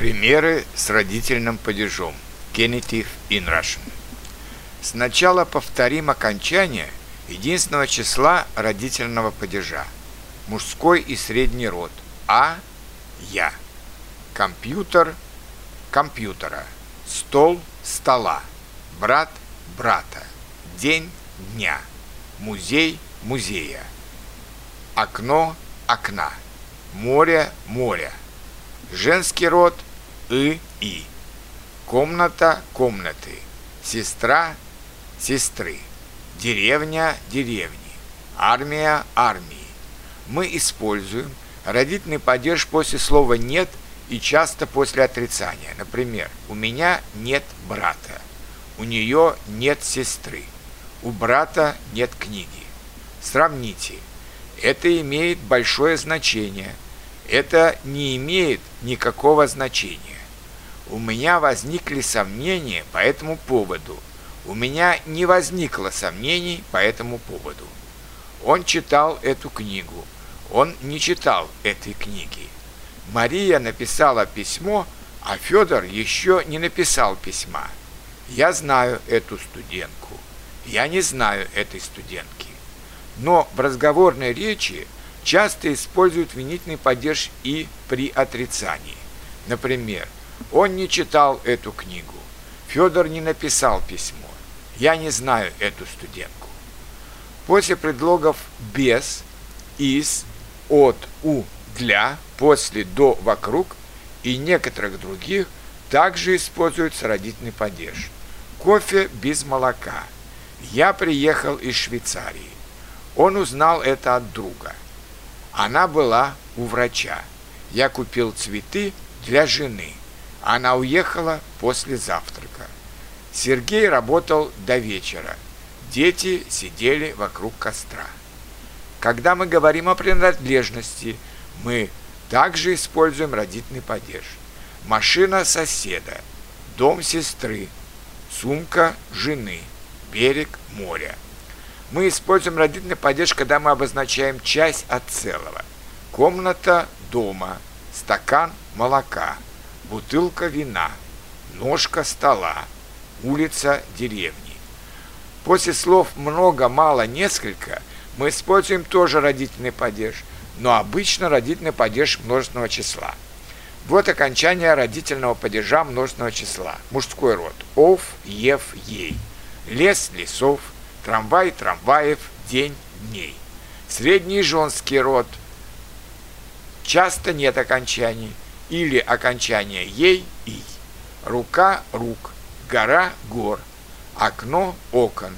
Примеры с родительным падежом. Genitive in Russian. Сначала повторим окончание единственного числа родительного падежа. Мужской и средний род. А – я. Компьютер – компьютера. Стол – стола. Брат – брата. День – дня. Музей – музея. Окно – окна. Море – моря. Женский род – и и. Комната комнаты. Сестра сестры. Деревня деревни. Армия армии. Мы используем родительный падеж после слова «нет» и часто после отрицания. Например, «У меня нет брата», «У нее нет сестры», «У брата нет книги». Сравните. Это имеет большое значение. Это не имеет никакого значения. У меня возникли сомнения по этому поводу. У меня не возникло сомнений по этому поводу. Он читал эту книгу. Он не читал этой книги. Мария написала письмо, а Федор еще не написал письма. Я знаю эту студентку. Я не знаю этой студентки. Но в разговорной речи часто используют винительный падеж и при отрицании. Например, он не читал эту книгу. Федор не написал письмо. Я не знаю эту студентку. После предлогов без, из, от, у, для, после, до, вокруг и некоторых других также используется родительный падеж. Кофе без молока. Я приехал из Швейцарии. Он узнал это от друга. Она была у врача. Я купил цветы для жены. Она уехала после завтрака. Сергей работал до вечера. Дети сидели вокруг костра. Когда мы говорим о принадлежности, мы также используем родительный падеж. Машина соседа, дом сестры, сумка жены, берег моря. Мы используем родительный падеж, когда мы обозначаем часть от целого. Комната дома, стакан молока – бутылка вина, ножка стола, улица деревни. После слов «много», «мало», «несколько» мы используем тоже родительный падеж, но обычно родительный падеж множественного числа. Вот окончание родительного падежа множественного числа. Мужской род. Ов, ев, ей. Лес, лесов. Трамвай, трамваев. День, дней. Средний женский род. Часто нет окончаний или окончание ей и. Рука рук, гора гор, окно окон,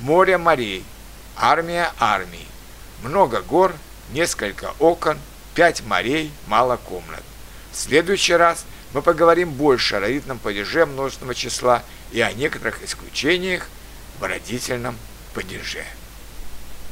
море морей, армия армий, много гор, несколько окон, пять морей, мало комнат. В следующий раз мы поговорим больше о родительном падеже множественного числа и о некоторых исключениях в родительном падеже.